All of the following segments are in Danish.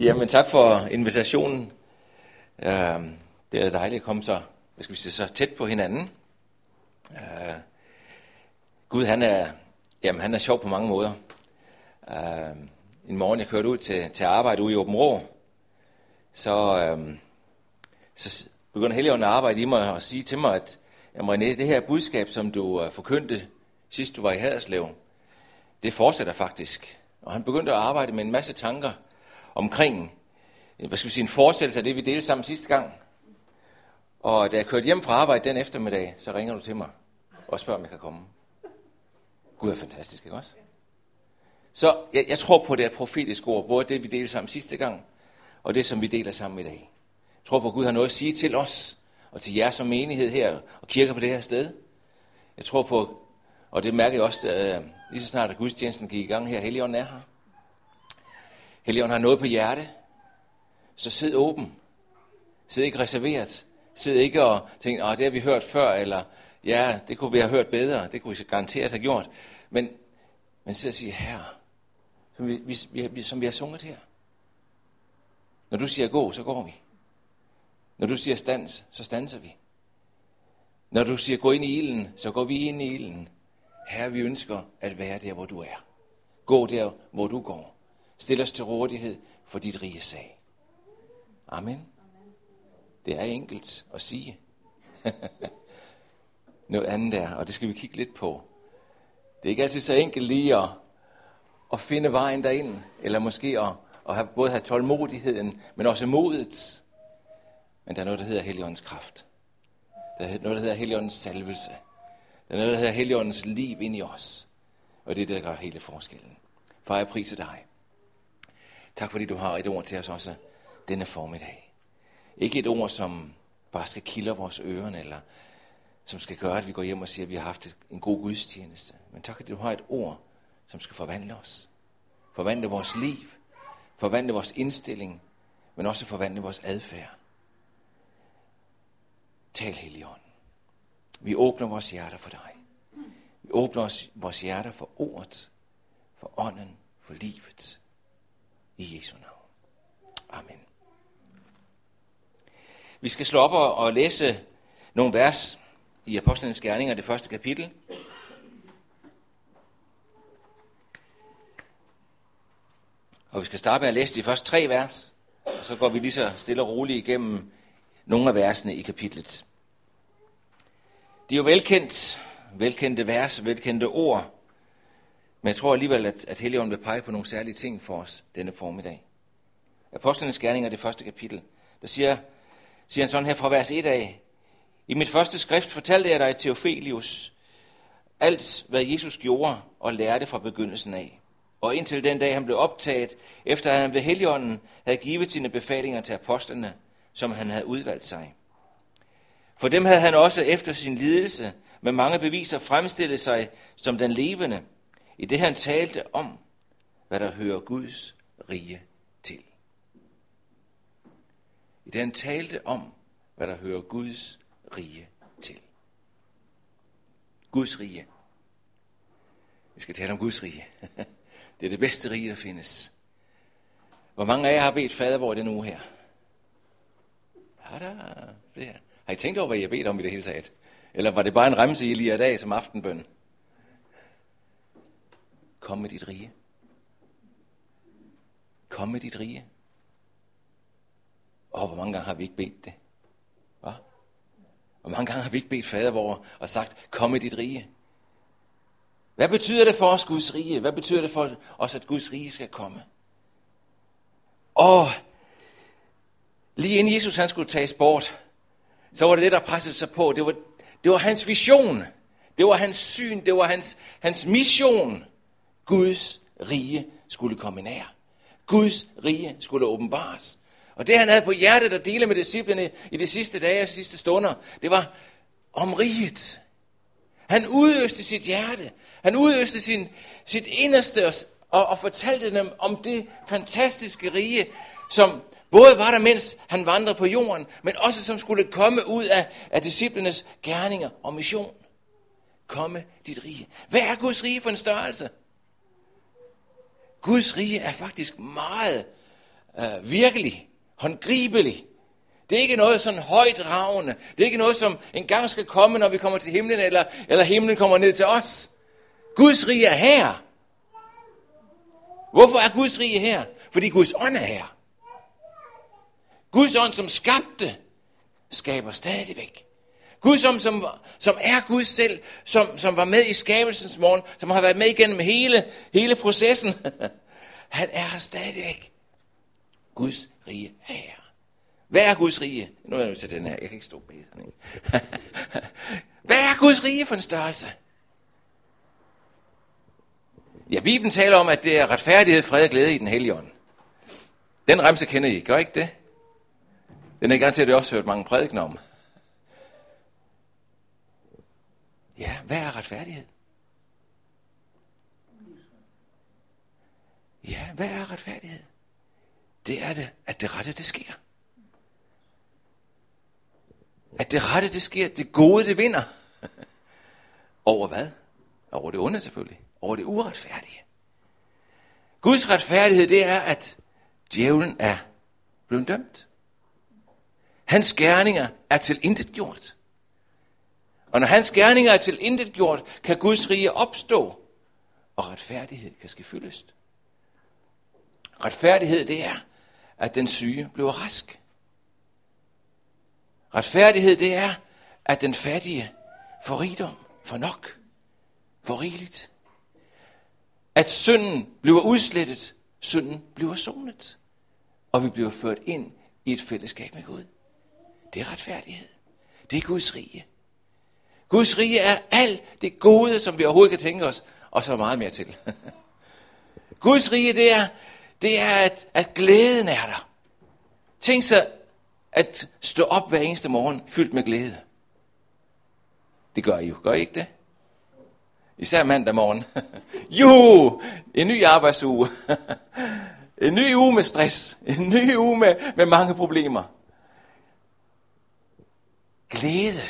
Jamen tak for invitationen. Uh, det er dejligt at komme så, hvad skal vi sige, så tæt på hinanden. Uh, Gud han er, jamen, han er sjov på mange måder. Uh, en morgen jeg kørte ud til, til arbejde ude i Åben Rå, så, uh, så begynder Helligånden at arbejde i mig og sige til mig, at jamen, René, det her budskab, som du øh, forkyndte sidst du var i Haderslev, det fortsætter faktisk. Og han begyndte at arbejde med en masse tanker omkring, øh, hvad skal vi sige, en fortsættelse af det, vi delte sammen sidste gang. Og da jeg kørte hjem fra arbejde den eftermiddag, så ringer du til mig og spørger, om jeg kan komme. Gud er fantastisk, ikke også? Så jeg, jeg tror på, det er et profetisk ord, både det, vi delte sammen sidste gang, og det, som vi deler sammen i dag. Jeg tror på, at Gud har noget at sige til os, og til jer som menighed her, og kirker på det her sted. Jeg tror på, og det mærker jeg også, øh, lige så snart at gudstjenesten gik i gang her, Helligånden er her. Helligånden har noget på hjerte, så sid åben. Sid ikke reserveret. Sid ikke og tænk, at det har vi hørt før, eller ja, det kunne vi have hørt bedre, det kunne vi garanteret have gjort. Men, men sid og sige, herre, som vi, vi, vi, som vi har sunget her. Når du siger gå, så går vi. Når du siger stans, så stanser vi. Når du siger gå ind i ilden, så går vi ind i ilden. Herre, vi ønsker at være der, hvor du er. Gå der, hvor du går. Stil os til rådighed for dit rige sag. Amen. Det er enkelt at sige. Noget andet er, og det skal vi kigge lidt på. Det er ikke altid så enkelt lige at, at finde vejen derind, eller måske at, at have, både have tålmodigheden, men også modet. Men der er noget, der hedder Helligåndens kraft. Der er noget, der hedder Helligåndens salvelse. Der er noget, der hedder Helligåndens liv ind i os. Og det er det, der gør hele forskellen. Far, jeg priser dig. Tak fordi du har et ord til os også denne formiddag. Ikke et ord, som bare skal kilde vores ører, eller som skal gøre, at vi går hjem og siger, at vi har haft en god gudstjeneste. Men tak, fordi du har et ord, som skal forvandle os. Forvandle vores liv. Forvandle vores indstilling. Men også forvandle vores adfærd. Tal, Helligånd. Vi åbner vores hjerter for dig. Vi åbner os, vores hjerter for ordet, for ånden, for livet. I Jesu navn. Amen. Vi skal slå op og, og læse nogle vers i Apostlenes Gerninger, det første kapitel. Og vi skal starte med at læse de første tre vers, og så går vi lige så stille og roligt igennem nogle af versene i kapitlet. Det er jo velkendt, velkendte vers, velkendte ord, men jeg tror alligevel, at, at Helligånden vil pege på nogle særlige ting for os denne formiddag. Apostlenes Gerninger, det første kapitel, der siger, siger han sådan her fra vers 1 af, I mit første skrift fortalte jeg dig, Theophilius, alt hvad Jesus gjorde og lærte fra begyndelsen af. Og indtil den dag, han blev optaget, efter at han ved Helligånden havde givet sine befalinger til apostlene, som han havde udvalgt sig. For dem havde han også efter sin lidelse med mange beviser fremstillet sig som den levende, i det han talte om, hvad der hører Guds rige til. I det han talte om, hvad der hører Guds rige til. Guds rige. Vi skal tale om Guds rige. Det er det bedste rige, der findes. Hvor mange af jer har bedt fader hvor den uge her? Har der flere. Har I tænkt over, hvad I har bedt om i det hele taget? Eller var det bare en remse, I lige i dag som aftenbøn? Kom med dit rige. Kom med dit rige. Og hvor mange gange har vi ikke bedt det? Hva? Hvor mange gange har vi ikke bedt fader vor og sagt, kom med dit rige? Hvad betyder det for os, Guds rige? Hvad betyder det for os, at Guds rige skal komme? Og lige inden Jesus han skulle tages bort, så var det det, der pressede sig på. Det var, det var hans vision. Det var hans syn. Det var hans, hans mission. Guds rige skulle komme nær. Guds rige skulle åbenbares. Og det han havde på hjertet at dele med disciplene i de sidste dage og sidste stunder, det var om riget. Han udøste sit hjerte. Han udøste sin, sit inderste og, og fortalte dem om det fantastiske rige, som både var der, mens han vandrede på jorden, men også som skulle komme ud af, af disciplenes gerninger og mission. Komme dit rige. Hvad er Guds rige for en størrelse? Guds rige er faktisk meget øh, virkelig, håndgribelig. Det er ikke noget sådan højt ravende. Det er ikke noget, som engang skal komme, når vi kommer til himlen, eller, eller himlen kommer ned til os. Guds rige er her. Hvorfor er Guds rige her? Fordi Guds ånd er her. Guds ånd, som skabte, skaber stadigvæk. Gud, som, som, som er Gud selv, som, som var med i skabelsens morgen, som har været med igennem hele, hele processen. Han er her stadigvæk. Guds rige er her. Hvad er Guds rige? Nu er jeg nødt til den her. Jeg kan ikke stå bag. Hvad er Guds rige for en størrelse? Ja, Bibelen taler om, at det er retfærdighed, fred og glæde i den hellige ånd. Den remse kender I, gør ikke det? Den er garanteret, at også hørt mange prædikner om. Ja, hvad er retfærdighed? Ja, hvad er retfærdighed? Det er det, at det rette, det sker. At det rette, det sker. Det gode, det vinder. Over hvad? Over det onde selvfølgelig. Over det uretfærdige. Guds retfærdighed, det er, at djævlen er blevet dømt. Hans gerninger er til intet gjort. Og når hans gerninger er til intet gjort, kan Guds rige opstå, og retfærdighed kan ske fyldest. Retfærdighed, det er, at den syge bliver rask. Retfærdighed, det er, at den fattige får rigdom, får nok, får rigeligt. At synden bliver udslettet, synden bliver sonet, og vi bliver ført ind i et fællesskab med Gud. Det er retfærdighed. Det er Guds rige. Guds rige er alt det gode, som vi overhovedet kan tænke os, og så meget mere til. Guds rige, det er, det er at, at glæden er der. Tænk sig at stå op hver eneste morgen fyldt med glæde. Det gør I jo, gør I ikke det? Især mandag morgen. jo, en ny arbejdsuge. en ny uge med stress. En ny uge med, med mange problemer. Glæde.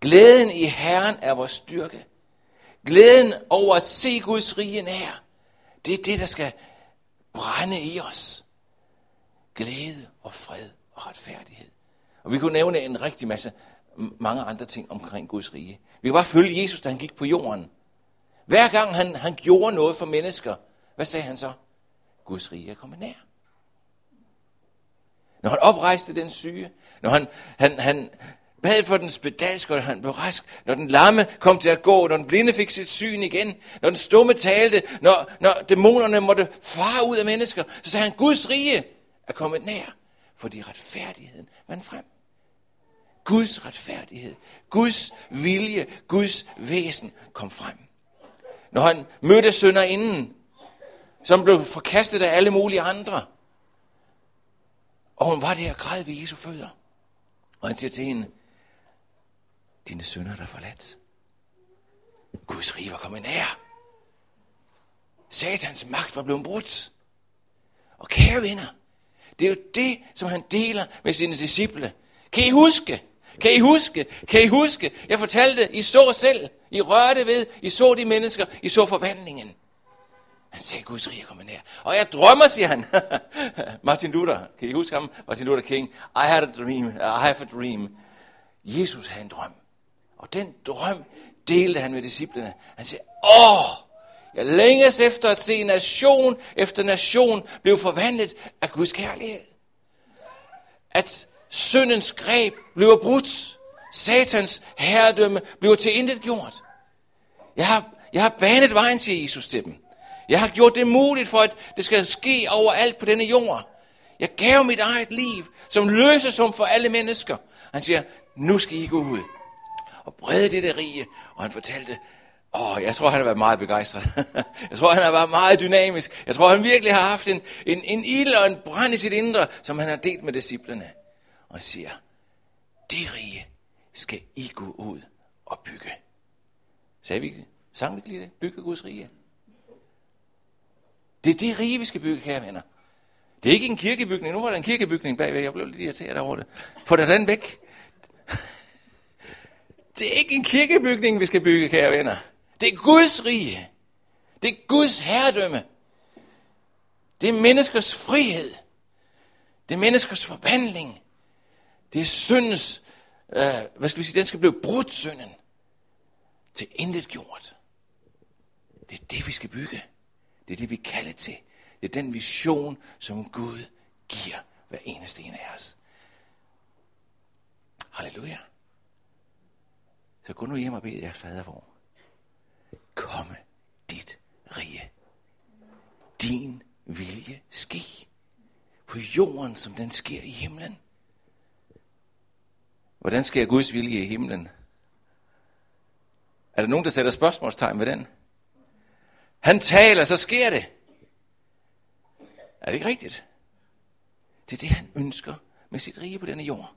Glæden i Herren er vores styrke. Glæden over at se Guds rige nær. Det er det, der skal brænde i os. Glæde og fred og retfærdighed. Og vi kunne nævne en rigtig masse, mange andre ting omkring Guds rige. Vi kan bare følge Jesus, da han gik på jorden. Hver gang han, han gjorde noget for mennesker, hvad sagde han så? Guds rige er kommet nær. Når han oprejste den syge, når han, han, han bad for den spedalske, og han blev rask, når den lamme kom til at gå, når den blinde fik sit syn igen, når den stumme talte, når, når dæmonerne måtte fare ud af mennesker, så sagde han, Guds rige er kommet nær, fordi retfærdigheden vandt frem. Guds retfærdighed, Guds vilje, Guds væsen kom frem. Når han mødte inden, som blev forkastet af alle mulige andre, og hun var der og græd ved Jesu fødder. Og han siger til hende, dine sønner er der forladt. Guds rige var kommet nær. Satans magt var blevet brudt. Og kære venner, det er jo det, som han deler med sine disciple. Kan I huske? Kan I huske? Kan I huske? Jeg fortalte, I så selv. I rørte ved. I så de mennesker. I så forvandlingen. Han sagde, Guds rige kommer nær. Og jeg drømmer, siger han. Martin Luther, kan I huske ham? Martin Luther King. I had a dream. I have a dream. Jesus havde en drøm. Og den drøm delte han med disciplene. Han sagde, åh, jeg længes efter at se nation efter nation blive forvandlet af Guds kærlighed. At syndens greb bliver brudt. Satans herredømme bliver til intet gjort. Jeg har, jeg har banet vejen, siger Jesus til dem. Jeg har gjort det muligt for, at det skal ske overalt på denne jord. Jeg gav mit eget liv, som løsesum for alle mennesker. Han siger, nu skal I gå ud og brede dette rige. Og han fortalte Åh, jeg tror, han har været meget begejstret. jeg tror, han har været meget dynamisk. Jeg tror, han virkelig har haft en, en, en ild og en brand i sit indre, som han har delt med disciplerne. Og siger, det rige skal I gå ud og bygge. Sagde vi, sang vi lige det? Bygge Guds rige. Det er det rige, vi skal bygge, kære venner. Det er ikke en kirkebygning. Nu var der en kirkebygning bagved. Jeg blev lidt irriteret over det. Få det den væk. Det er ikke en kirkebygning, vi skal bygge, kære venner. Det er Guds rige. Det er Guds herredømme. Det er menneskers frihed. Det er menneskers forvandling. Det er syndens, øh, hvad skal vi sige, den skal blive brudt synden til intet gjort. Det er det, vi skal bygge. Det er det, vi kalder til. Det er den vision, som Gud giver hver eneste en af os. Halleluja. Så gå nu hjem og bed jeres fader vor. Komme dit rige. Din vilje ske. På jorden, som den sker i himlen. Hvordan sker Guds vilje i himlen? Er der nogen, der sætter spørgsmålstegn ved den? Han taler, så sker det. Er det ikke rigtigt? Det er det, han ønsker med sit rige på denne jord.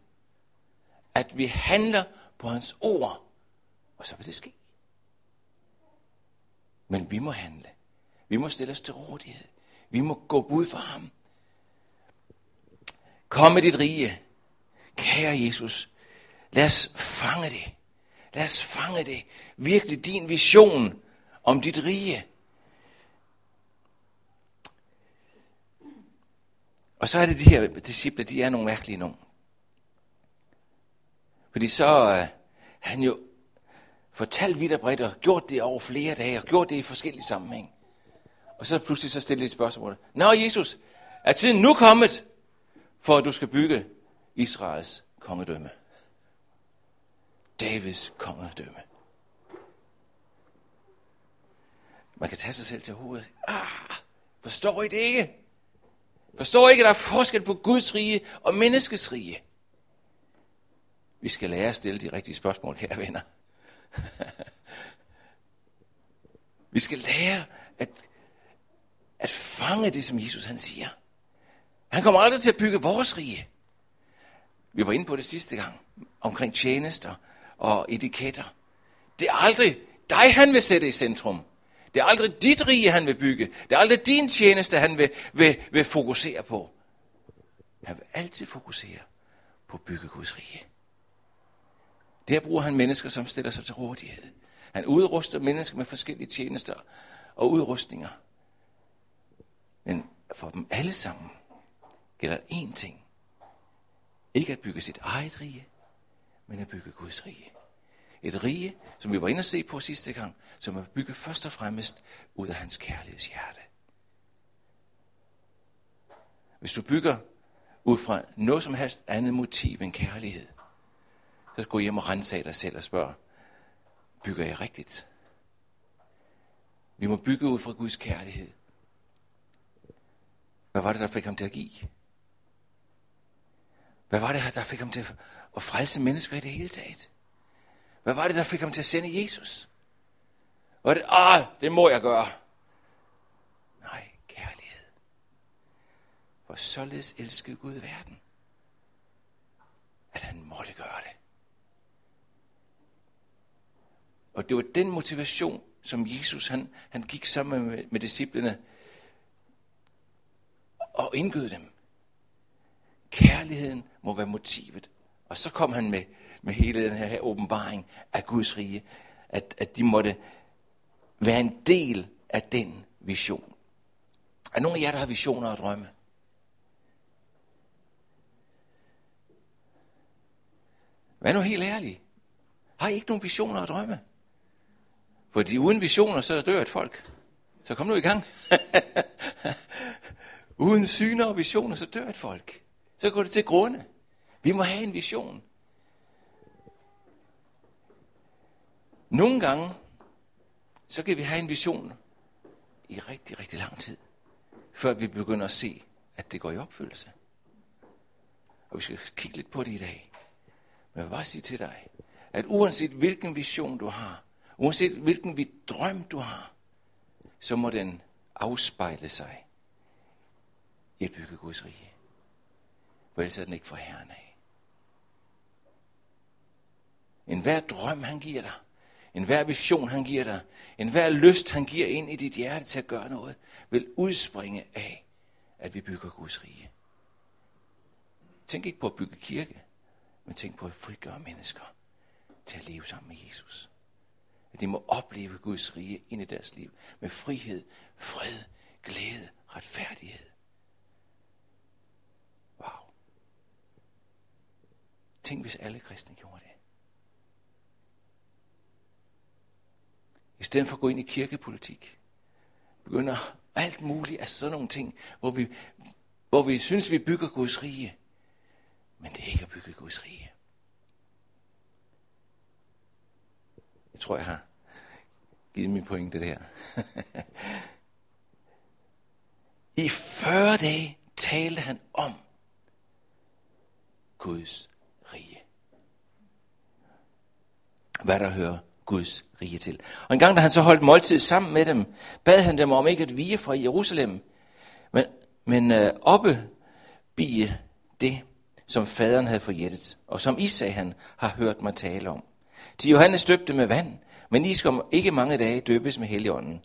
At vi handler på hans ord, og så vil det ske. Men vi må handle. Vi må stille os til rådighed. Vi må gå bud for ham. Kom med dit rige. Kære Jesus, lad os fange det. Lad os fange det. Virkelig din vision om dit rige. Og så er det de her disciple, de er nogle mærkelige nogen. Fordi så uh, han jo fortalt vidt og bredt og gjort det over flere dage og gjort det i forskellige sammenhæng. Og så pludselig så stillede et spørgsmål. Nå Jesus, er tiden nu kommet, for at du skal bygge Israels kongedømme? Davids kongedømme. Man kan tage sig selv til hovedet. Ah, forstår I det ikke? Forstår I ikke, at der er forskel på Guds rige og menneskets rige? Vi skal lære at stille de rigtige spørgsmål, her venner. Vi skal lære at, at fange det, som Jesus han siger. Han kommer aldrig til at bygge vores rige. Vi var inde på det sidste gang, omkring tjenester og etiketter. Det er aldrig dig, han vil sætte i centrum. Det er aldrig dit rige, han vil bygge. Det er aldrig din tjeneste, han vil, vil, vil fokusere på. Han vil altid fokusere på at bygge Guds rige. Der bruger han mennesker, som stiller sig til rådighed. Han udruster mennesker med forskellige tjenester og udrustninger. Men for dem alle sammen gælder én ting. Ikke at bygge sit eget rige, men at bygge Guds rige. Et rige, som vi var inde og se på sidste gang, som er bygget først og fremmest ud af hans kærlighedshjerte. Hvis du bygger ud fra noget som helst andet motiv end kærlighed, så gå hjem og rense dig selv og spørge, bygger jeg rigtigt? Vi må bygge ud fra Guds kærlighed. Hvad var det, der fik ham til at give? Hvad var det, der fik ham til at frelse mennesker i det hele taget? Hvad var det, der fik ham til at sende Jesus? Var det, ah, det må jeg gøre. Nej, kærlighed. For således elskede Gud verden, at han måtte gøre det. Og det var den motivation, som Jesus han, han gik sammen med, med disciplene og indgød dem. Kærligheden må være motivet. Og så kom han med, med hele den her åbenbaring af Guds rige, at, at de måtte være en del af den vision. Er nogen af jer, der har visioner og drømme? Vær nu helt ærlig. Har I ikke nogen visioner og drømme? Fordi uden visioner, så dør et folk. Så kom nu i gang. uden syner og visioner, så dør et folk. Så går det til grunde. Vi må have en vision. Nogle gange, så kan vi have en vision i rigtig, rigtig lang tid, før vi begynder at se, at det går i opfyldelse. Og vi skal kigge lidt på det i dag. Men jeg vil bare sige til dig, at uanset hvilken vision du har, uanset hvilken vi drøm du har, så må den afspejle sig i at bygge Guds rige. For ellers er den ikke for Herren af. En hver drøm, han giver dig, en hver vision, han giver dig, en hver lyst, han giver ind i dit hjerte til at gøre noget, vil udspringe af, at vi bygger Guds rige. Tænk ikke på at bygge kirke, men tænk på at frigøre mennesker til at leve sammen med Jesus at de må opleve Guds rige ind i deres liv med frihed, fred, glæde, retfærdighed. Wow. Tænk, hvis alle kristne gjorde det. I stedet for at gå ind i kirkepolitik, begynder alt muligt af sådan nogle ting, hvor vi, hvor vi synes, vi bygger Guds rige. Men det er ikke at bygge Guds rige. Tror, jeg har givet min pointe der. I 40 dage talte han om Guds rige. Hvad der hører Guds rige til. Og en gang, da han så holdt måltid sammen med dem, bad han dem om ikke at vige fra Jerusalem, men, men øh, oppe bie det, som faderen havde forjættet, og som I, sagde han har hørt mig tale om. Til Johannes døbte med vand, men I skal ikke mange dage døbes med Helligånden.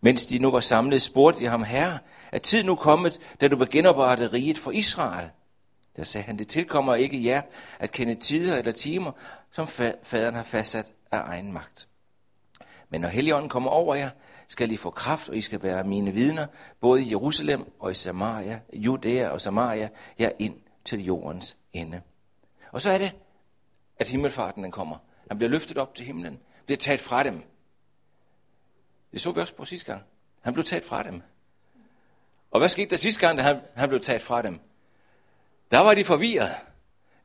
Mens de nu var samlet, spurgte de ham, Herre, er tid nu kommet, da du vil genoprette riget for Israel? Der sagde han, det tilkommer ikke jer at kende tider eller timer, som faderen har fastsat af egen magt. Men når Helligånden kommer over jer, skal I få kraft, og I skal være mine vidner, både i Jerusalem og i Samaria, Judæa og Samaria, ja ind til jordens ende. Og så er det, at himmelfarten den kommer. Han bliver løftet op til himlen, bliver taget fra dem. Det så vi også på sidste gang. Han blev taget fra dem. Og hvad skete der sidste gang, da han, han blev taget fra dem? Der var de forvirret.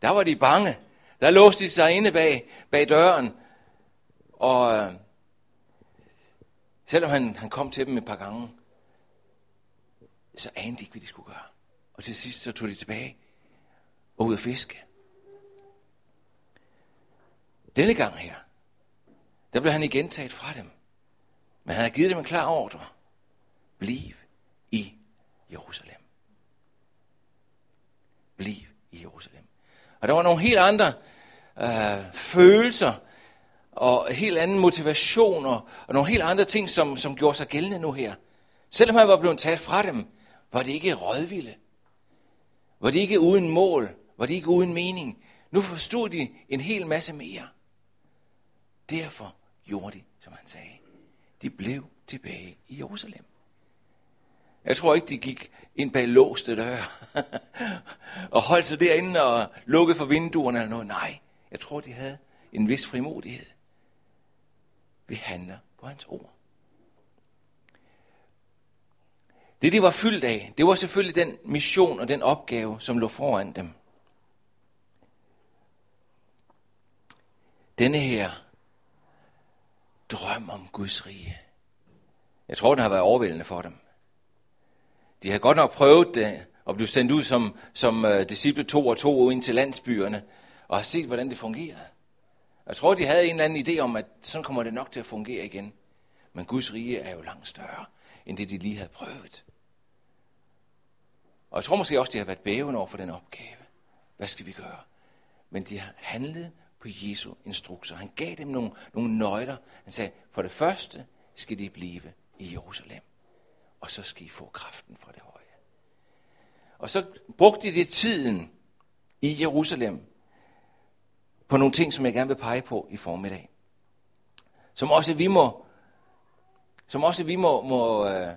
Der var de bange. Der låste de sig inde bag, bag døren. Og øh, selvom han, han kom til dem et par gange, så anede de ikke, hvad de skulle gøre. Og til sidst så tog de tilbage og ud at fiske. Denne gang her, der blev han igen taget fra dem. Men han havde givet dem en klar ordre. Bliv i Jerusalem. Bliv i Jerusalem. Og der var nogle helt andre øh, følelser, og helt anden motivationer, og nogle helt andre ting, som, som gjorde sig gældende nu her. Selvom han var blevet taget fra dem, var det ikke rådvilde. Var det ikke uden mål. Var det ikke uden mening. Nu forstod de en hel masse mere. Derfor gjorde de, som han sagde. De blev tilbage i Jerusalem. Jeg tror ikke, de gik ind bag låste døre og holdt sig derinde og lukkede for vinduerne eller noget. Nej, jeg tror, de havde en vis frimodighed. Vi handler på hans ord. Det, de var fyldt af, det var selvfølgelig den mission og den opgave, som lå foran dem. Denne her drøm om Guds rige. Jeg tror, den har været overvældende for dem. De har godt nok prøvet det, og blive sendt ud som, som uh, disciple to og to ind til landsbyerne, og har set, hvordan det fungerede. Jeg tror, de havde en eller anden idé om, at sådan kommer det nok til at fungere igen. Men Guds rige er jo langt større, end det de lige havde prøvet. Og jeg tror måske også, de har været bævende over for den opgave. Hvad skal vi gøre? Men de har handlet på Jesu instrukser. Han gav dem nogle, nogle nøgler. Han sagde, for det første skal de blive i Jerusalem. Og så skal I få kraften fra det høje. Og så brugte de det tiden i Jerusalem på nogle ting, som jeg gerne vil pege på i formiddag. Som også vi må, som også vi må, må øh,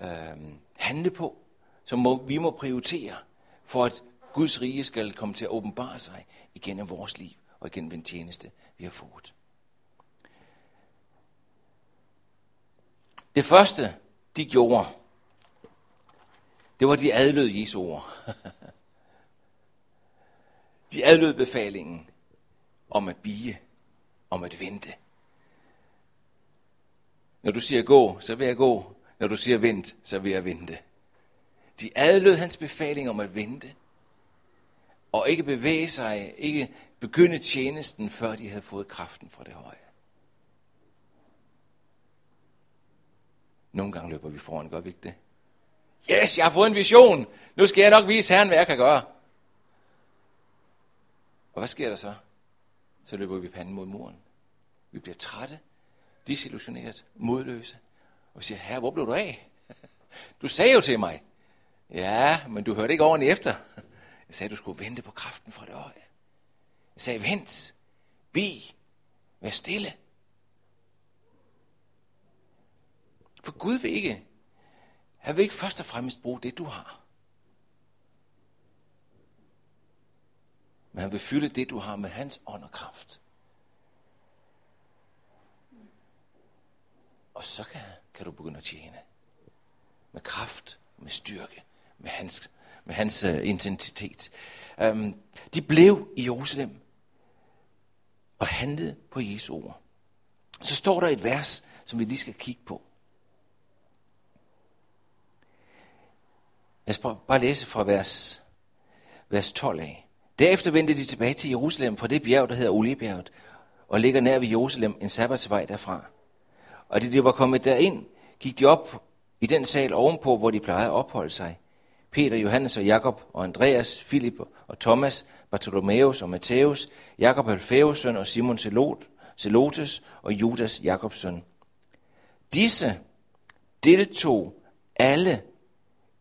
øh, handle på. Som må, vi må prioritere for at Guds rige skal komme til at åbenbare sig igennem vores liv og igennem den tjeneste, vi har fået. Det første, de gjorde, det var, de adlød Jesu ord. de adlød befalingen om at bige, om at vente. Når du siger gå, så vil jeg gå. Når du siger vent, så vil jeg vente. De adlød hans befaling om at vente. Og ikke bevæge sig, ikke begynde tjenesten, før de havde fået kraften fra det høje. Nogle gange løber vi foran, gør vi ikke det? Yes, jeg har fået en vision. Nu skal jeg nok vise Herren, hvad jeg kan gøre. Og hvad sker der så? Så løber vi panden mod muren. Vi bliver trætte, disillusioneret, modløse. Og vi siger, herre, hvor blev du af? Du sagde jo til mig. Ja, men du hørte ikke ordentligt efter. Jeg sagde, du skulle vente på kraften fra det øje. Jeg sagde, vent, bi, vær stille. For Gud vil ikke, han vil ikke først og fremmest bruge det, du har. Men han vil fylde det, du har med hans ånd og kraft. Og så kan, kan du begynde at tjene. Med kraft, med styrke, med hans, med hans uh, intensitet. Um, de blev i Jerusalem og handlede på Jesu ord. Så står der et vers, som vi lige skal kigge på. Jeg skal bare læse fra vers, vers 12 af. Derefter vendte de tilbage til Jerusalem fra det bjerg, der hedder Oliebjerget, og ligger nær ved Jerusalem en sabbatsvej derfra. Og da de var kommet derind, gik de op i den sal ovenpå, hvor de plejede at opholde sig. Peter, Johannes og Jakob og Andreas, Filip og Thomas, Bartholomeus og Matthæus, Jakob Alfæus søn og Simon Zelotes og Judas Jakobs søn. Disse deltog alle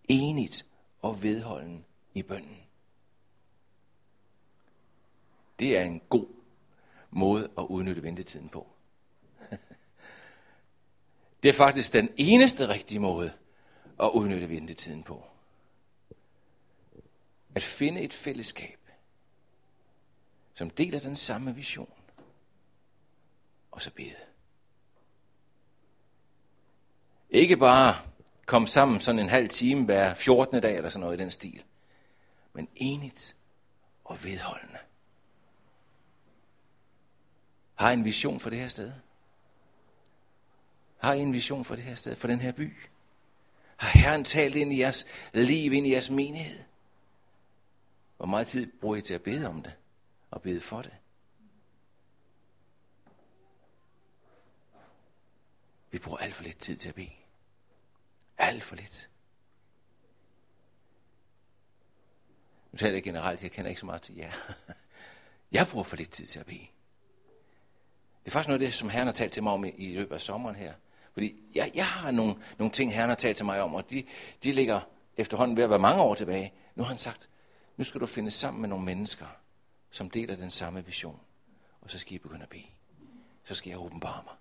enigt og vedholden i bønden. Det er en god måde at udnytte ventetiden på. Det er faktisk den eneste rigtige måde at udnytte ventetiden på. At finde et fællesskab, som deler den samme vision, og så bede. Ikke bare komme sammen sådan en halv time hver 14. dag eller sådan noget i den stil, men enigt og vedholdende. Har I en vision for det her sted? Har I en vision for det her sted, for den her by? Har Herren talt ind i jeres liv, ind i jeres menighed? Hvor meget tid bruger I til at bede om det og bede for det? Vi bruger alt for lidt tid til at bede. Alt for lidt. Nu taler jeg generelt, jeg kender ikke så meget til jer. Jeg bruger for lidt tid til at bede. Det er faktisk noget af det, som Herren har talt til mig om i, løbet af sommeren her. Fordi jeg, jeg har nogle, nogle ting, Herren har talt til mig om, og de, de ligger efterhånden ved at være mange år tilbage. Nu har han sagt, nu skal du finde sammen med nogle mennesker, som deler den samme vision. Og så skal I begynde at bede. Så skal jeg åbenbare mig.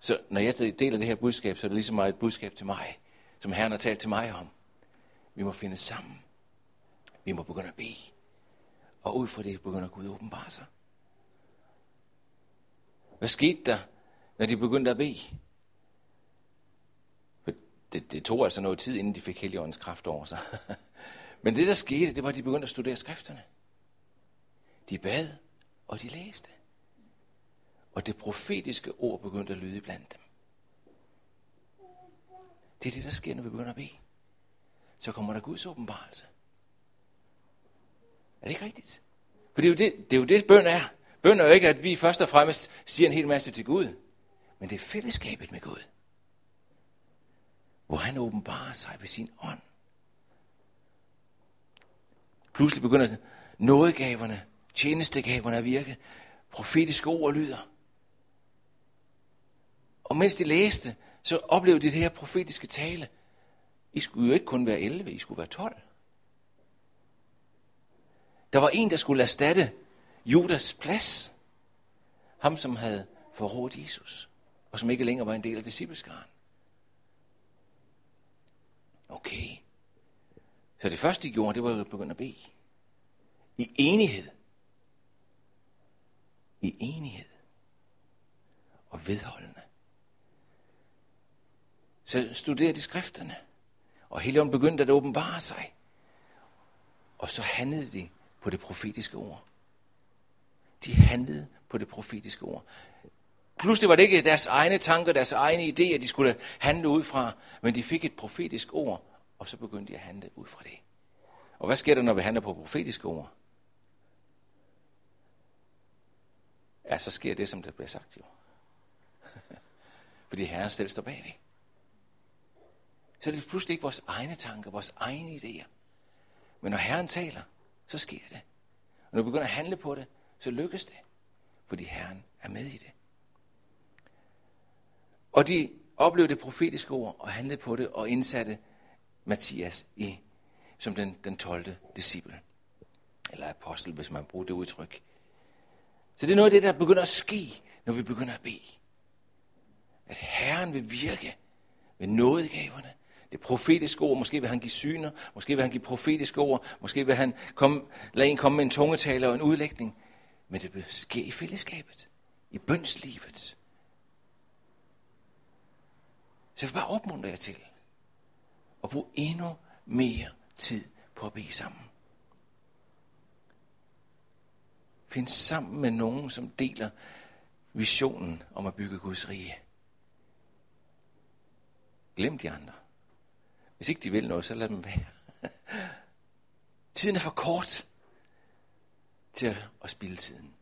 Så når jeg deler det her budskab, så er det ligesom meget et budskab til mig, som Herren har talt til mig om. Vi må finde sammen. Vi må begynde at bede. Og ud fra det begynder Gud at åbenbare sig. Hvad skete der, når de begyndte at bede? Det, det tog altså noget tid, inden de fik Helligåndens kraft over sig. Men det, der skete, det var, at de begyndte at studere skrifterne. De bad, og de læste. Og det profetiske ord begyndte at lyde blandt dem. Det er det, der sker, når vi begynder at bede. Så kommer der Guds åbenbarelse. Er det ikke rigtigt? For det er jo det, det, er jo det bøn er. Bøn er jo ikke, at vi først og fremmest siger en hel masse til Gud. Men det er fællesskabet med Gud. Hvor han åbenbarer sig ved sin ånd. Pludselig begynder nådegaverne, tjenestegaverne at virke. Profetiske ord lyder. Og mens de læste, så oplevede de det her profetiske tale. I skulle jo ikke kun være 11, I skulle være 12. Der var en, der skulle erstatte Judas plads. Ham, som havde forrådt Jesus, og som ikke længere var en del af discipleskaren. Okay. Så det første, de gjorde, det var at begynde at bede. I enighed. I enighed. Og vedholdende. Så studerede de skrifterne. Og Helligånden begyndte at åbenbare sig. Og så handlede de på det profetiske ord. De handlede på det profetiske ord. Pludselig var det ikke deres egne tanker, deres egne idéer, de skulle handle ud fra, men de fik et profetisk ord, og så begyndte de at handle ud fra det. Og hvad sker der, når vi handler på profetiske ord? Ja, så sker det, som der bliver sagt jo. Fordi Herren selv står bagved. Så er det pludselig ikke vores egne tanker, vores egne idéer. Men når Herren taler, så sker det. Og når vi begynder at handle på det, så lykkes det. Fordi Herren er med i det. Og de oplevede det profetiske ord og handlede på det og indsatte Mathias i, som den, den 12. disciple. Eller apostel, hvis man bruger det udtryk. Så det er noget af det, der begynder at ske, når vi begynder at bede. At Herren vil virke ved nådegaverne, det profetiske ord. Måske vil han give syner, måske vil han give profetiske ord, måske vil han komme, lade en komme med en tungetale og en udlægning. Men det vil ske i fællesskabet, i bønslivet. Så jeg vil bare opmuntre jer til at bruge endnu mere tid på at bede sammen. Find sammen med nogen, som deler visionen om at bygge Guds rige. Glem de andre. Hvis ikke de vil noget, så lad dem være. Tiden er for kort til at spille tiden.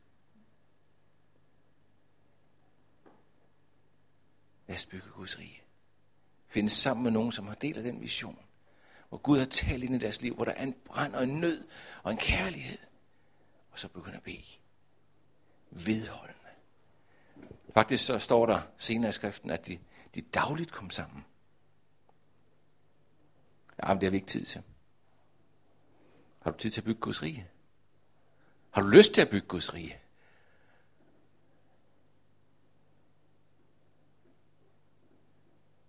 Lad os bygge Guds rige. Finde sammen med nogen, som har delt af den vision. Hvor Gud har talt ind i deres liv, hvor der er en brand og en nød og en kærlighed. Og så begynder at bede. Vedholdende. Faktisk så står der senere i skriften, at de, de dagligt kom sammen. Ja, men det har vi ikke tid til. Har du tid til at bygge Guds rige? Har du lyst til at bygge Guds rige?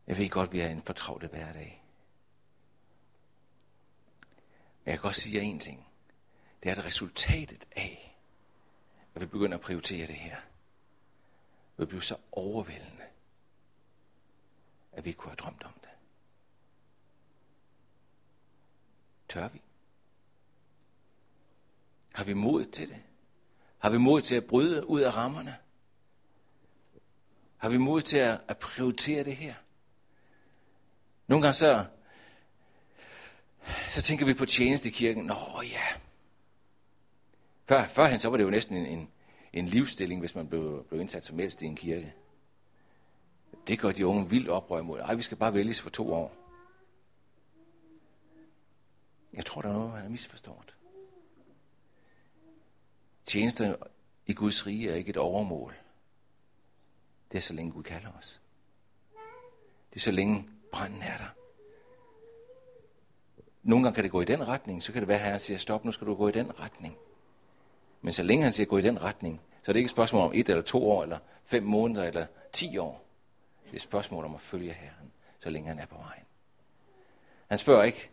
Jeg ved godt, vi er en fortravlet hverdag. Men jeg kan godt sige jer en ting. Det er det resultatet af, at vi begynder at prioritere det her. Vi bliver så overvældende, at vi ikke kunne have drømt om det. Tør vi? Har vi mod til det? Har vi mod til at bryde ud af rammerne? Har vi mod til at, at prioritere det her? Nogle gange så, så tænker vi på tjeneste i kirken. Nå ja. Før, førhen så var det jo næsten en, en, en livsstilling, hvis man blev, blev indsat som ældste i en kirke. Det gør de unge vildt oprør mod. Ej, vi skal bare vælges for to år. Jeg tror, der er noget, han har misforstået. Tjenester i Guds rige er ikke et overmål. Det er så længe Gud kalder os. Det er så længe branden er der. Nogle gange kan det gå i den retning, så kan det være, at Herren siger, stop, nu skal du gå i den retning. Men så længe han siger, gå i den retning, så er det ikke et spørgsmål om et eller to år, eller fem måneder, eller ti år. Det er et spørgsmål om at følge Herren, så længe han er på vejen. Han spørger ikke.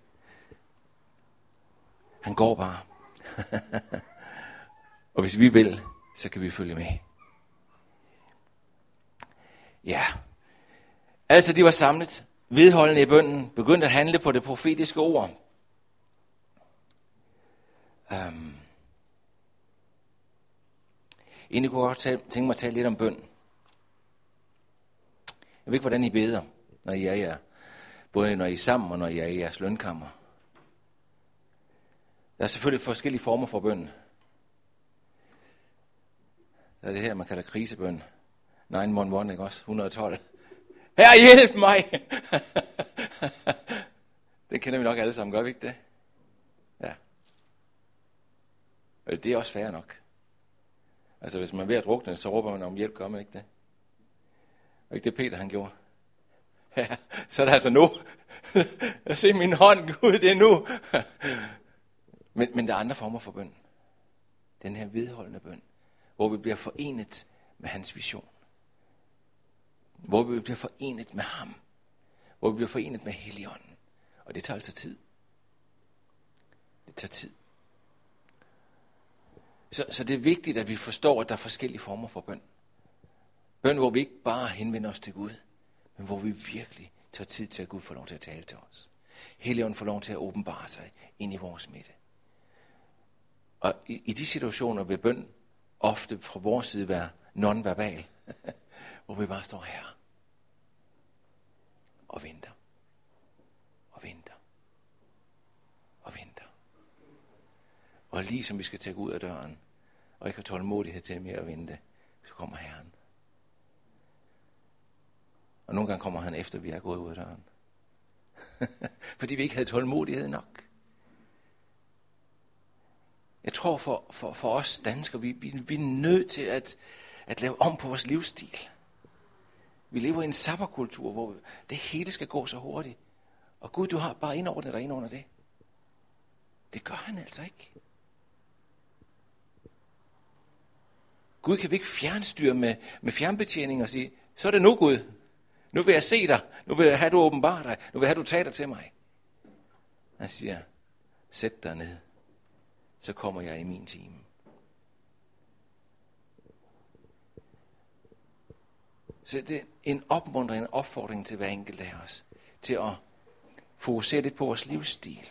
Han går bare. Og hvis vi vil, så kan vi følge med. Ja. Altså, de var samlet, vedholdende i bønden, begyndte at handle på det profetiske ord. Um, Egentlig kunne jeg godt tænke mig at tale lidt om bøn. Jeg ved ikke, hvordan I beder, når I er jer. Både når I er sammen og når I er i jeres lønkammer. Der er selvfølgelig forskellige former for bøn. Der er det her, man kalder krisebøn. 911, ikke også? 112. Her hjælp mig! det kender vi nok alle sammen, gør vi ikke det? Ja. Det er også fair nok. Altså hvis man er ved at drukne, så råber man om hjælp, gør man ikke det? Og ikke det Peter han gjorde? Ja, så er det altså nu. Jeg ser min hånd, Gud, det er nu. men, men der er andre former for bøn. Den her vedholdende bøn, hvor vi bliver forenet med hans vision. Hvor vi bliver forenet med ham. Hvor vi bliver forenet med Helligånden. Og det tager altså tid. Det tager tid. Så, så det er vigtigt, at vi forstår, at der er forskellige former for bøn. Bøn, hvor vi ikke bare henvender os til Gud, men hvor vi virkelig tager tid til, at Gud får lov til at tale til os. Helligånden får lov til at åbenbare sig ind i vores midte. Og i, i de situationer vil bøn ofte fra vores side være nonverbal, hvor vi bare står her og venter. Og venter. Og venter. Og lige som vi skal tage ud af døren, og ikke har tålmodighed til mere at vente, så kommer Herren. Og nogle gange kommer han efter, vi er gået ud af døren. Fordi vi ikke havde tålmodighed nok. Jeg tror for, for, for os danskere, vi, vi, vi er nødt til at, at lave om på vores livsstil. Vi lever i en sabberkultur, hvor det hele skal gå så hurtigt. Og Gud, du har bare indordnet dig ind under det. Det gør han altså ikke. Gud kan vi ikke fjernstyre med, med fjernbetjening og sige, så er det nu Gud. Nu vil jeg se dig. Nu vil jeg have, du åbenbarer dig. Nu vil jeg have, du taler til mig. Han siger, sæt dig ned. Så kommer jeg i min time. Så det er en opmuntring, en opfordring til hver enkelt af os. Til at fokusere lidt på vores livsstil.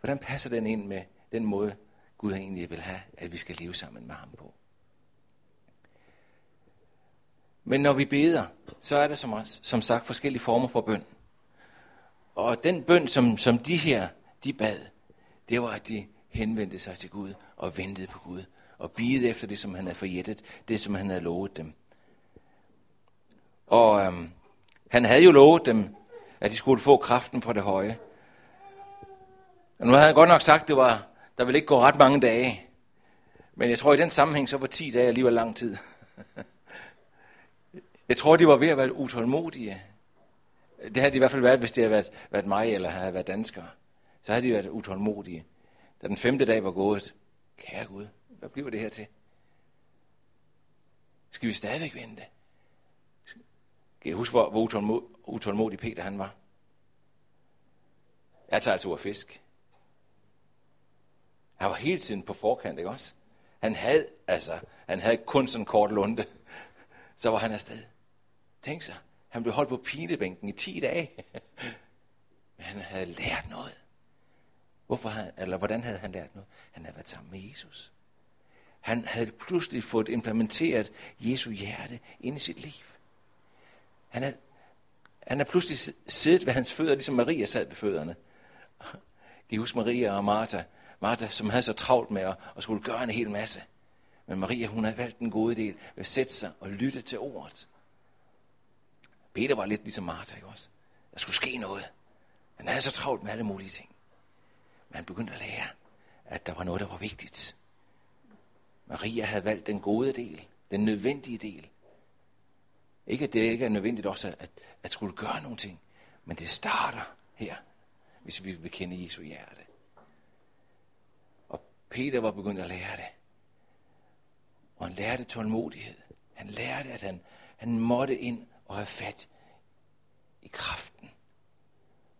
Hvordan passer den ind med den måde, Gud egentlig vil have, at vi skal leve sammen med ham på? Men når vi beder, så er der som, som sagt forskellige former for bøn. Og den bøn, som, som de her, de bad, det var, at de henvendte sig til Gud og ventede på Gud. Og bide efter det, som han havde forjættet, det, som han havde lovet dem. Og øhm, han havde jo lovet dem, at de skulle få kraften fra det høje. Og nu havde han godt nok sagt, at det var, der ville ikke gå ret mange dage. Men jeg tror, i den sammenhæng, så var 10 dage alligevel lang tid. jeg tror, de var ved at være utålmodige. Det havde de i hvert fald været, hvis det havde været, været mig eller havde været dansker. Så havde de været utålmodige. Da den femte dag var gået, kære Gud, hvad bliver det her til? Skal vi stadigvæk vente? Kan I huske, hvor, hvor utålmodig, utålmodig Peter han var? Jeg tager altså ud fisk. Han var hele tiden på forkant, ikke også? Han havde, altså, han havde kun sådan en kort lunde. Så var han afsted. Tænk sig, han blev holdt på pinebænken i 10 dage. Men han havde lært noget. Hvorfor han, eller hvordan havde han lært noget? Han havde været sammen med Jesus. Han havde pludselig fået implementeret Jesu hjerte ind i sit liv. Han er, han er pludselig siddet ved hans fødder, ligesom Maria sad ved fødderne. Kan I huske Maria og Martha? Martha, som havde så travlt med at, at skulle gøre en hel masse. Men Maria, hun havde valgt den gode del ved at sætte sig og lytte til ordet. Peter var lidt ligesom Martha, ikke også? Der skulle ske noget. Han havde så travlt med alle mulige ting. Men han begyndte at lære, at der var noget, der var vigtigt. Maria havde valgt den gode del, den nødvendige del. Ikke at det ikke er nødvendigt også at, at skulle gøre nogle ting, men det starter her, hvis vi vil kende Jesu hjerte. Og Peter var begyndt at lære det. Og han lærte tålmodighed. Han lærte, at han, han måtte ind og have fat i kraften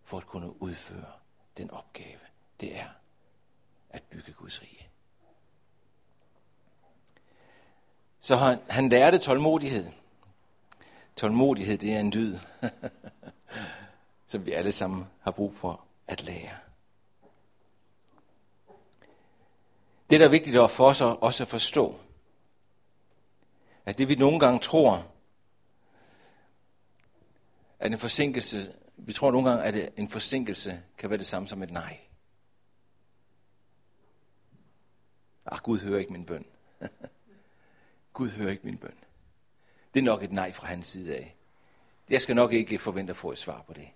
for at kunne udføre den opgave, det er at bygge Guds rige. Så han, han lærte tålmodighed. Tålmodighed, det er en dyd, som vi alle sammen har brug for at lære. Det, der er vigtigt for os også at forstå, at det vi nogle gange tror, at en forsinkelse, vi tror nogle gange, at en forsinkelse kan være det samme som et nej. Ah, Gud hører ikke min bøn. Gud hører ikke min bøn. Det er nok et nej fra hans side af. Jeg skal nok ikke forvente at få et svar på det.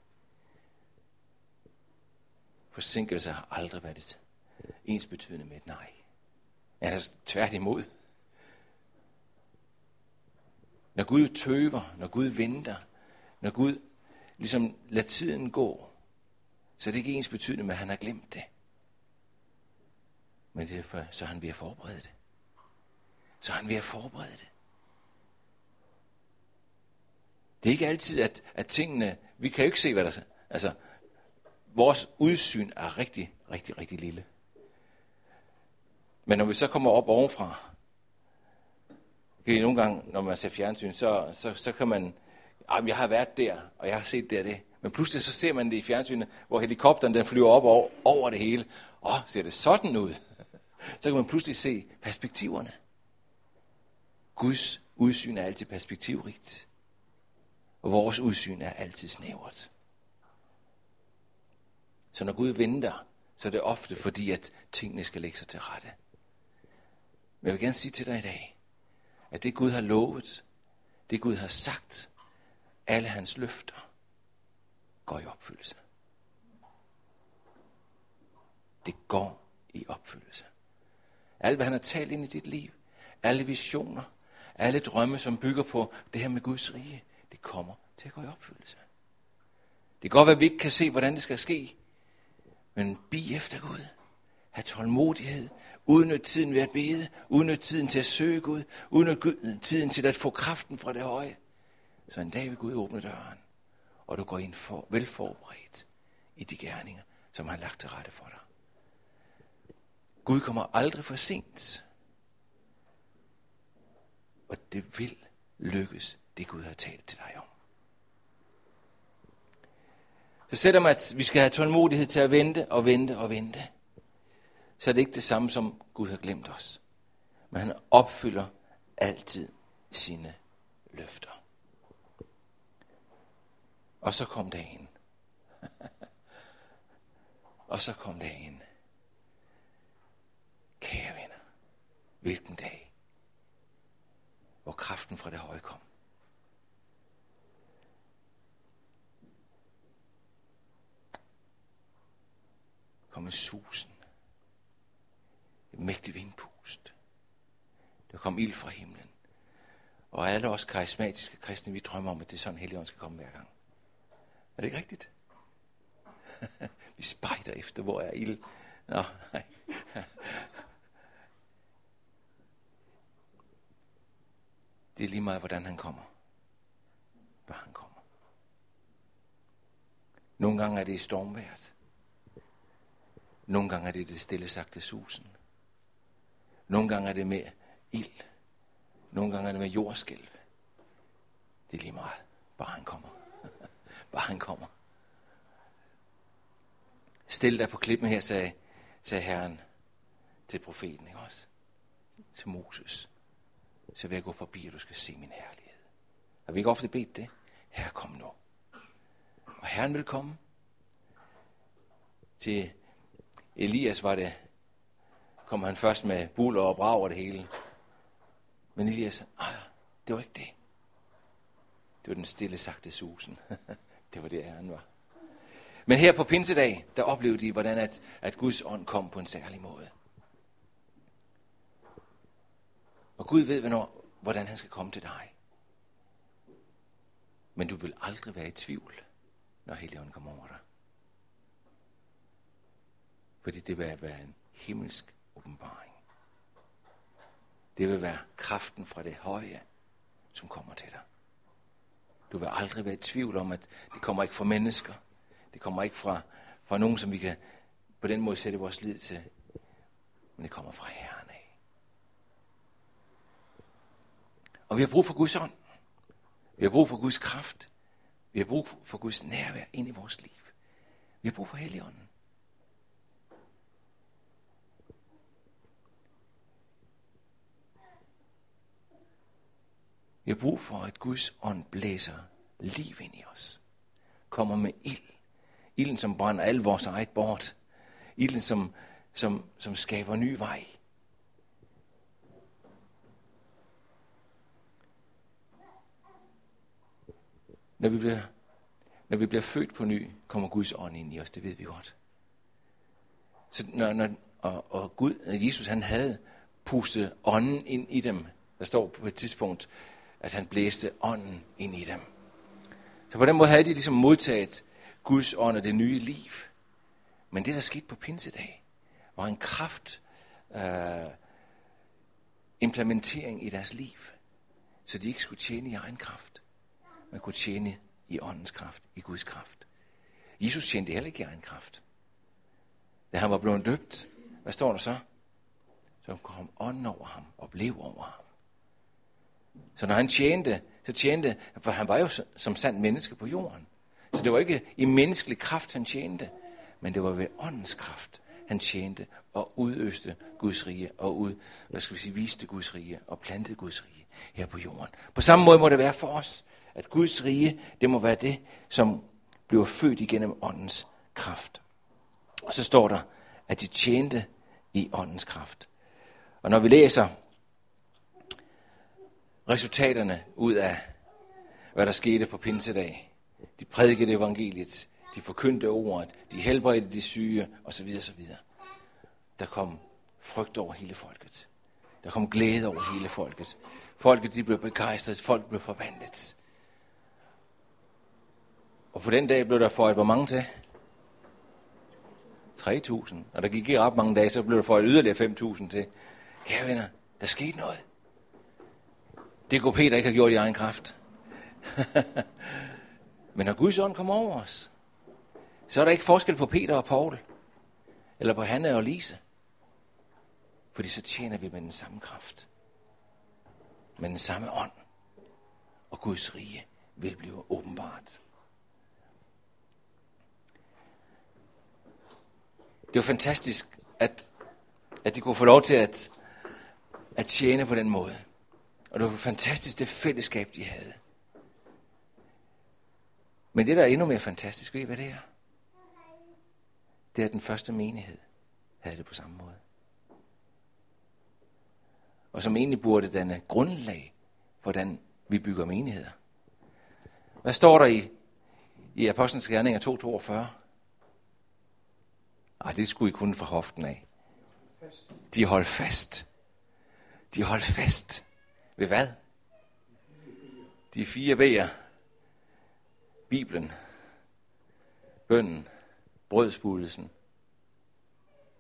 Forsinkelse har aldrig været et ens betydende med et nej. Jeg er altså, tværtimod. Når Gud tøver, når Gud venter, når Gud ligesom lader tiden gå, så er det ikke ens betydende med, at han har glemt det. Men derfor så er han ved at forberede det. Så er han ved at forberede det. Det er ikke altid, at, at tingene, vi kan jo ikke se, hvad der. Altså, vores udsyn er rigtig, rigtig, rigtig lille. Men når vi så kommer op ovenfra, okay, nogle gange, når man ser fjernsyn, så, så, så kan man, jamen, jeg har været der, og jeg har set det det. Men pludselig så ser man det i fjernsynet, hvor helikopteren den flyver op over, over det hele. Åh, ser det sådan ud? Så kan man pludselig se perspektiverne. Guds udsyn er altid perspektivrigt. Og vores udsyn er altid snævert. Så når Gud venter, så er det ofte fordi, at tingene skal lægge sig til rette. Men jeg vil gerne sige til dig i dag, at det Gud har lovet, det Gud har sagt, alle hans løfter, går i opfyldelse. Det går i opfyldelse. Alt, hvad han har talt ind i dit liv, alle visioner, alle drømme, som bygger på det her med Guds rige, det kommer til at gå i opfyldelse. Det kan godt være, at vi ikke kan se, hvordan det skal ske, men bi efter Gud. Ha' tålmodighed. Udnyt tiden ved at bede. Udnyt tiden til at søge Gud. Udnyt tiden til at få kraften fra det høje. Så en dag vil Gud åbne døren, og du går ind for, velforberedt i de gerninger, som han har lagt til rette for dig. Gud kommer aldrig for sent. Og det vil lykkes, det Gud har talt til dig om. Så selvom at vi skal have tålmodighed til at vente og vente og vente, så er det ikke det samme som Gud har glemt os. Men han opfylder altid sine løfter. Og så kom dagen. og så kom dagen. Kære venner, hvilken dag, hvor kraften fra det høje kom. Kom med susen. Et mægtigt vindpust. Der kom ild fra himlen. Og alle os karismatiske kristne, vi drømmer om, at det er sådan, Helligånden skal komme hver gang. Er det ikke rigtigt? vi spejder efter, hvor er ild. Nå, nej. Det er lige meget, hvordan han kommer. Bare han kommer. Nogle gange er det i stormværet. Nogle gange er det det stille sagte susen. Nogle gange er det med ild. Nogle gange er det med jordskælv. Det er lige meget. Bare han kommer. Bare han kommer. Stil dig på klippen her, sagde, sagde Herren til profeten, ikke også? Til Moses. Så vil jeg gå forbi, og du skal se min herlighed. Har vi ikke ofte bedt det? Herre, kom nu. Og Herren vil komme. Til Elias var det, kom han først med buller og brag og det hele. Men Elias ah, det var ikke det. Det var den stille sagte susen. det var det, han var. Men her på Pinsedag, der oplevede de, hvordan at, at Guds ånd kom på en særlig måde. Og Gud ved, hvornår, hvordan han skal komme til dig. Men du vil aldrig være i tvivl, når Helligånden kommer over dig. Fordi det vil være en himmelsk åbenbaring. Det vil være kraften fra det høje, som kommer til dig. Du vil aldrig være i tvivl om, at det kommer ikke fra mennesker. Det kommer ikke fra, fra nogen, som vi kan på den måde sætte vores lid til. Men det kommer fra Herren af. Og vi har brug for Guds ånd. Vi har brug for Guds kraft. Vi har brug for Guds nærvær ind i vores liv. Vi har brug for Helligånden. Vi har brug for, at Guds ånd blæser liv ind i os. Kommer med ild. Ilden, som brænder al vores eget bort. Ilden, som, som, som skaber ny vej. Når vi, bliver, når vi bliver født på ny, kommer Guds ånd ind i os, det ved vi godt. Så når, når, og, og Gud, Jesus han havde pustet ånden ind i dem. Der står på et tidspunkt, at han blæste ånden ind i dem. Så på den måde havde de ligesom modtaget Guds ånd og det nye liv. Men det, der skete på pinsedag, var en kraft øh, implementering i deres liv. Så de ikke skulle tjene i egen kraft, men kunne tjene i åndens kraft, i Guds kraft. Jesus tjente heller ikke i egen kraft. Da han var blevet døbt, hvad står der så? Så kom ånden over ham og blev over ham. Så når han tjente, så tjente, for han var jo som sand menneske på jorden. Så det var ikke i menneskelig kraft, han tjente, men det var ved åndens kraft, han tjente og udøste Guds rige og ud, hvad skal vi sige, viste Guds rige og plantede Guds rige her på jorden. På samme måde må det være for os, at Guds rige, det må være det, som bliver født igennem åndens kraft. Og så står der, at de tjente i åndens kraft. Og når vi læser resultaterne ud af, hvad der skete på pinsedag. De prædikede evangeliet, de forkyndte ordet, de helbredte de syge, osv. osv. Der kom frygt over hele folket. Der kom glæde over hele folket. Folket de blev begejstret, folk blev forvandlet. Og på den dag blev der føjet hvor mange til? 3.000. Og der gik ikke ret mange dage, så blev der føjet yderligere 5.000 til. Kære venner, der skete noget. Det kunne Peter ikke have gjort i egen kraft. Men når Guds ånd kommer over os, så er der ikke forskel på Peter og Paul, eller på Hanne og Lise. Fordi så tjener vi med den samme kraft. Med den samme ånd. Og Guds rige vil blive åbenbart. Det var fantastisk, at, at de kunne få lov til at, at tjene på den måde. Og det var fantastisk, det fællesskab, de havde. Men det, der er endnu mere fantastisk, ved I, hvad det er? Det er, at den første menighed havde det på samme måde. Og som egentlig burde danne grundlag for, hvordan vi bygger menigheder. Hvad står der i, i Apostlenes Gerninger 2.42? Ej, det skulle I kunne fra hoften af. De holdt fast. De holdt fast. Ved hvad? De fire B'er. Bibelen. Bønden. Brødspudelsen.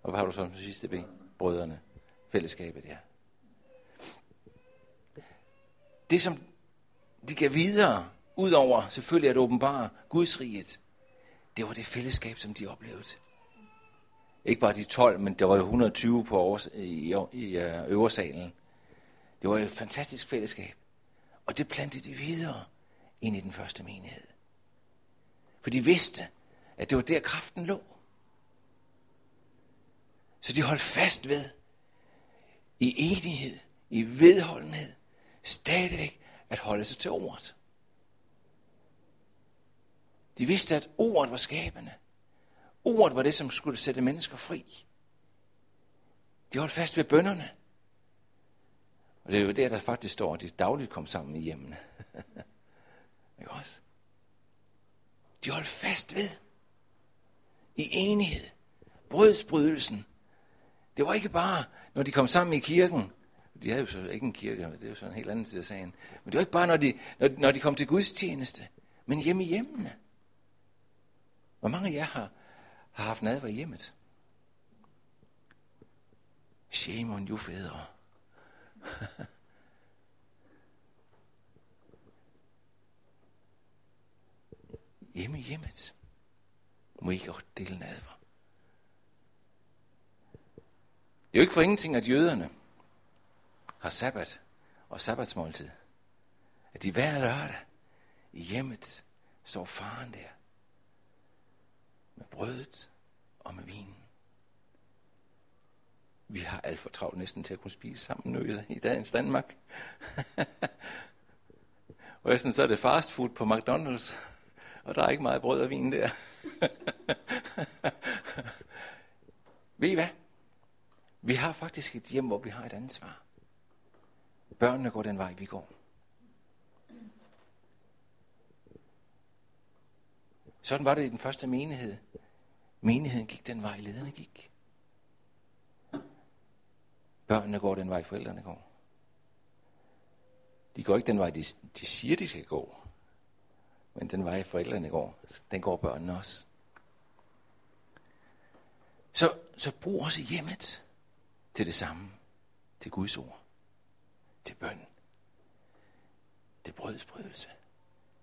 Og hvad har du så som sidste B? Brødrene. Fællesskabet, ja. Det, som de gav videre, udover selvfølgelig at åbenbare Guds riget, det var det fællesskab, som de oplevede. Ikke bare de 12, men der var jo 120 på års, i, i i øh, øversalen. Det var et fantastisk fællesskab. Og det plantede de videre ind i den første menighed. For de vidste, at det var der kraften lå. Så de holdt fast ved, i enighed, i vedholdenhed, stadigvæk at holde sig til ordet. De vidste, at ordet var skabende. Ordet var det, som skulle sætte mennesker fri. De holdt fast ved bønderne. Og det er jo der, der faktisk står, at de dagligt kom sammen i hjemmene. Ikke også? De holdt fast ved. I enighed. Brødsbrydelsen. Det var ikke bare, når de kom sammen i kirken. De havde jo så ikke en kirke, det er jo sådan en helt anden side af sagen. Men det var ikke bare, når de, når, når de kom til Guds tjeneste, men hjemme i hjemmene. Hvor mange af jer har, har haft nadver i hjemmet? Shame on you fædre. Hjemme i hjemmet må I godt dele nadver. Det er jo ikke for ingenting, at jøderne har sabbat og sabbatsmåltid. At de hver lørdag i hjemmet står faren der med brødet og med vinen. Vi har alt for travlt næsten til at kunne spise sammen nu i dagens Danmark. og sådan, så er det fast food på McDonald's, og der er ikke meget brød og vin der. Ved I hvad? Vi har faktisk et hjem, hvor vi har et ansvar. Børnene går den vej, vi går. Sådan var det i den første menighed. Menigheden gik den vej, lederne gik. Børnene går den vej, forældrene går. De går ikke den vej, de, de siger, de skal gå. Men den vej, forældrene går, den går børnene også. Så, så brug også hjemmet til det samme. Til Guds ord. Til bøn. Til brødsbrydelse.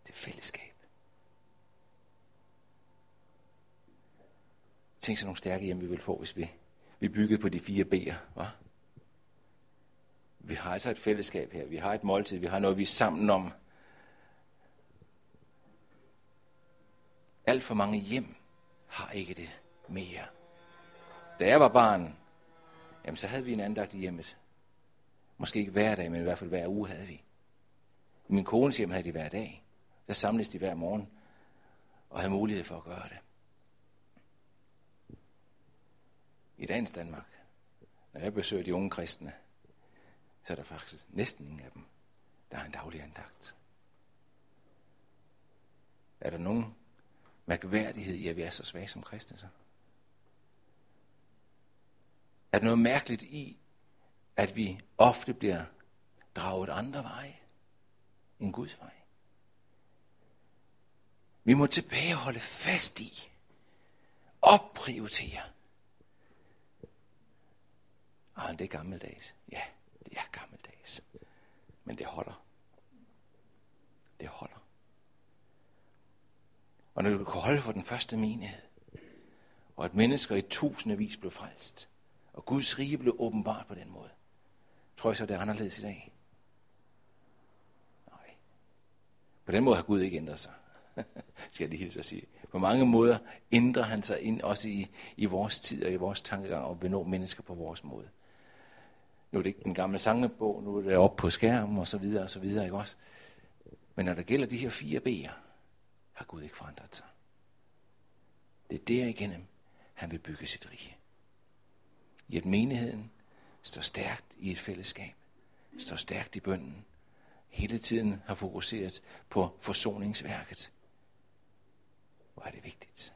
Til fællesskab. Tænk så nogle stærke hjem, vi vil få, hvis vi, vi byggede på de fire B'er. Hva? Vi har altså et fællesskab her. Vi har et måltid. Vi har noget, vi er sammen om. Alt for mange hjem har ikke det mere. Da jeg var barn, jamen så havde vi en andagt i hjemmet. Måske ikke hver dag, men i hvert fald hver uge havde vi. I min kones hjem havde de hver dag. Der samledes de hver morgen og havde mulighed for at gøre det. I dagens Danmark, når jeg besøger de unge kristne, så er der faktisk næsten ingen af dem, der har en daglig andagt. Er der nogen mærkværdighed i, at vi er så svage som kristne så? Er der noget mærkeligt i, at vi ofte bliver draget andre veje end Guds vej? Vi må tilbage holde fast i, opprioritere. Ah, det er gammeldags. Ja, det er gammeldags. Men det holder. Det holder. Og når du kunne holde for den første menighed, og at mennesker i tusindvis blev frelst, og Guds rige blev åbenbart på den måde, tror jeg så, det er anderledes i dag. Nej. På den måde har Gud ikke ændret sig, skal jeg lige hilse at sige. På mange måder ændrer han sig ind også i, i vores tid og i vores tankegang og vil nå mennesker på vores måde. Nu er det ikke den gamle sangebog, nu er det op på skærmen og så videre og så videre, ikke også? Men når der gælder de her fire B'er, har Gud ikke forandret sig. Det er derigennem, han vil bygge sit rige. I at menigheden står stærkt i et fællesskab, står stærkt i bønden, hele tiden har fokuseret på forsoningsværket. Hvor er det vigtigt.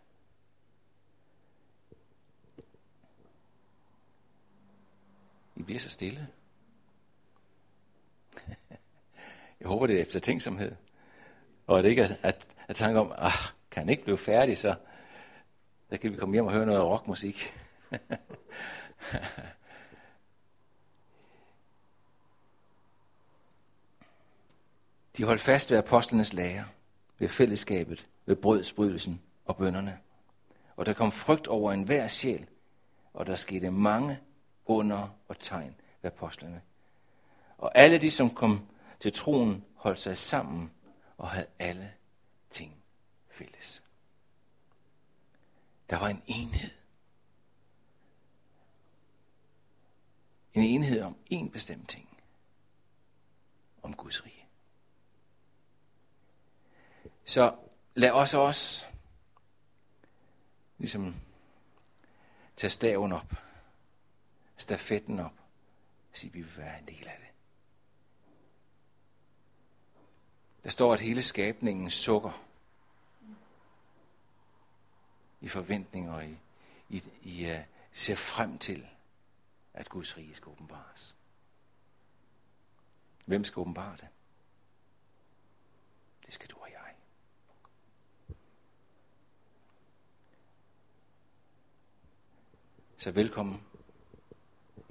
I bliver så stille. Jeg håber, det er efter tænksomhed. Og at det ikke er at, at tanke om, ah, kan han ikke blive færdig, så der kan vi komme hjem og høre noget rockmusik. De holdt fast ved apostlenes lære, ved fællesskabet, ved brødsbrydelsen og bønderne. Og der kom frygt over enhver sjæl, og der skete mange under og tegn ved apostlene. Og alle de, som kom til troen, holdt sig sammen og havde alle ting fælles. Der var en enhed. En enhed om en bestemt ting. Om Guds rige. Så lad os også ligesom tage staven op, stafetten op, Sig, vi vil være en del af det. Der står, at hele skabningen sukker i forventninger og i, i, i uh, ser frem til, at Guds rige skal åbenbares. Hvem skal åbenbare det? Det skal du og jeg. Så velkommen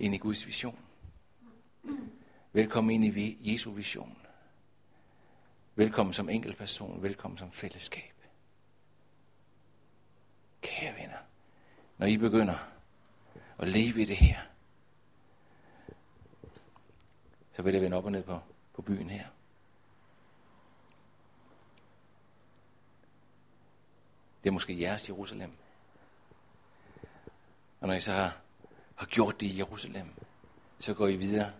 ind i Guds vision. Velkommen ind i Jesu vision. Velkommen som enkeltperson. Velkommen som fællesskab. Kære venner, når I begynder at leve i det her, så vil det vende op og ned på, på byen her. Det er måske jeres Jerusalem. Og når I så har, har gjort det i Jerusalem, så går I videre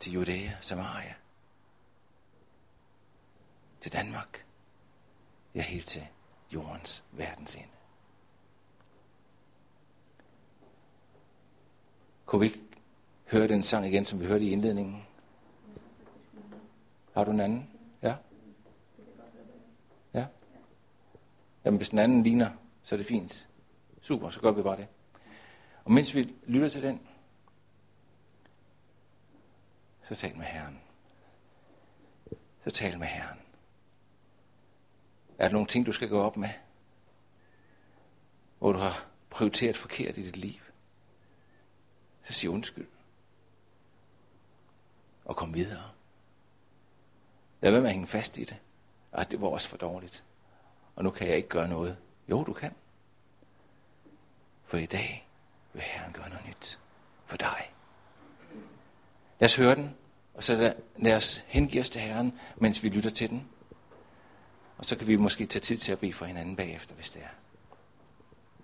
til Judæa, Samaria, til Danmark, ja helt til jordens verdensende. Kunne vi ikke høre den sang igen, som vi hørte i indledningen? Har du en anden? Ja? Ja? Jamen, hvis den anden ligner, så er det fint. Super, så gør vi bare det. Og mens vi lytter til den, så tal med Herren. Så tal med Herren. Er der nogle ting, du skal gå op med? Hvor du har prioriteret forkert i dit liv? Så sig undskyld. Og kom videre. Lad være med at hænge fast i det. Og det var også for dårligt. Og nu kan jeg ikke gøre noget. Jo, du kan. For i dag vil Herren gøre noget nyt for dig. Lad os høre den, og så lad, lad os hengive os til Herren, mens vi lytter til den. Og så kan vi måske tage tid til at bede for hinanden bagefter, hvis det er.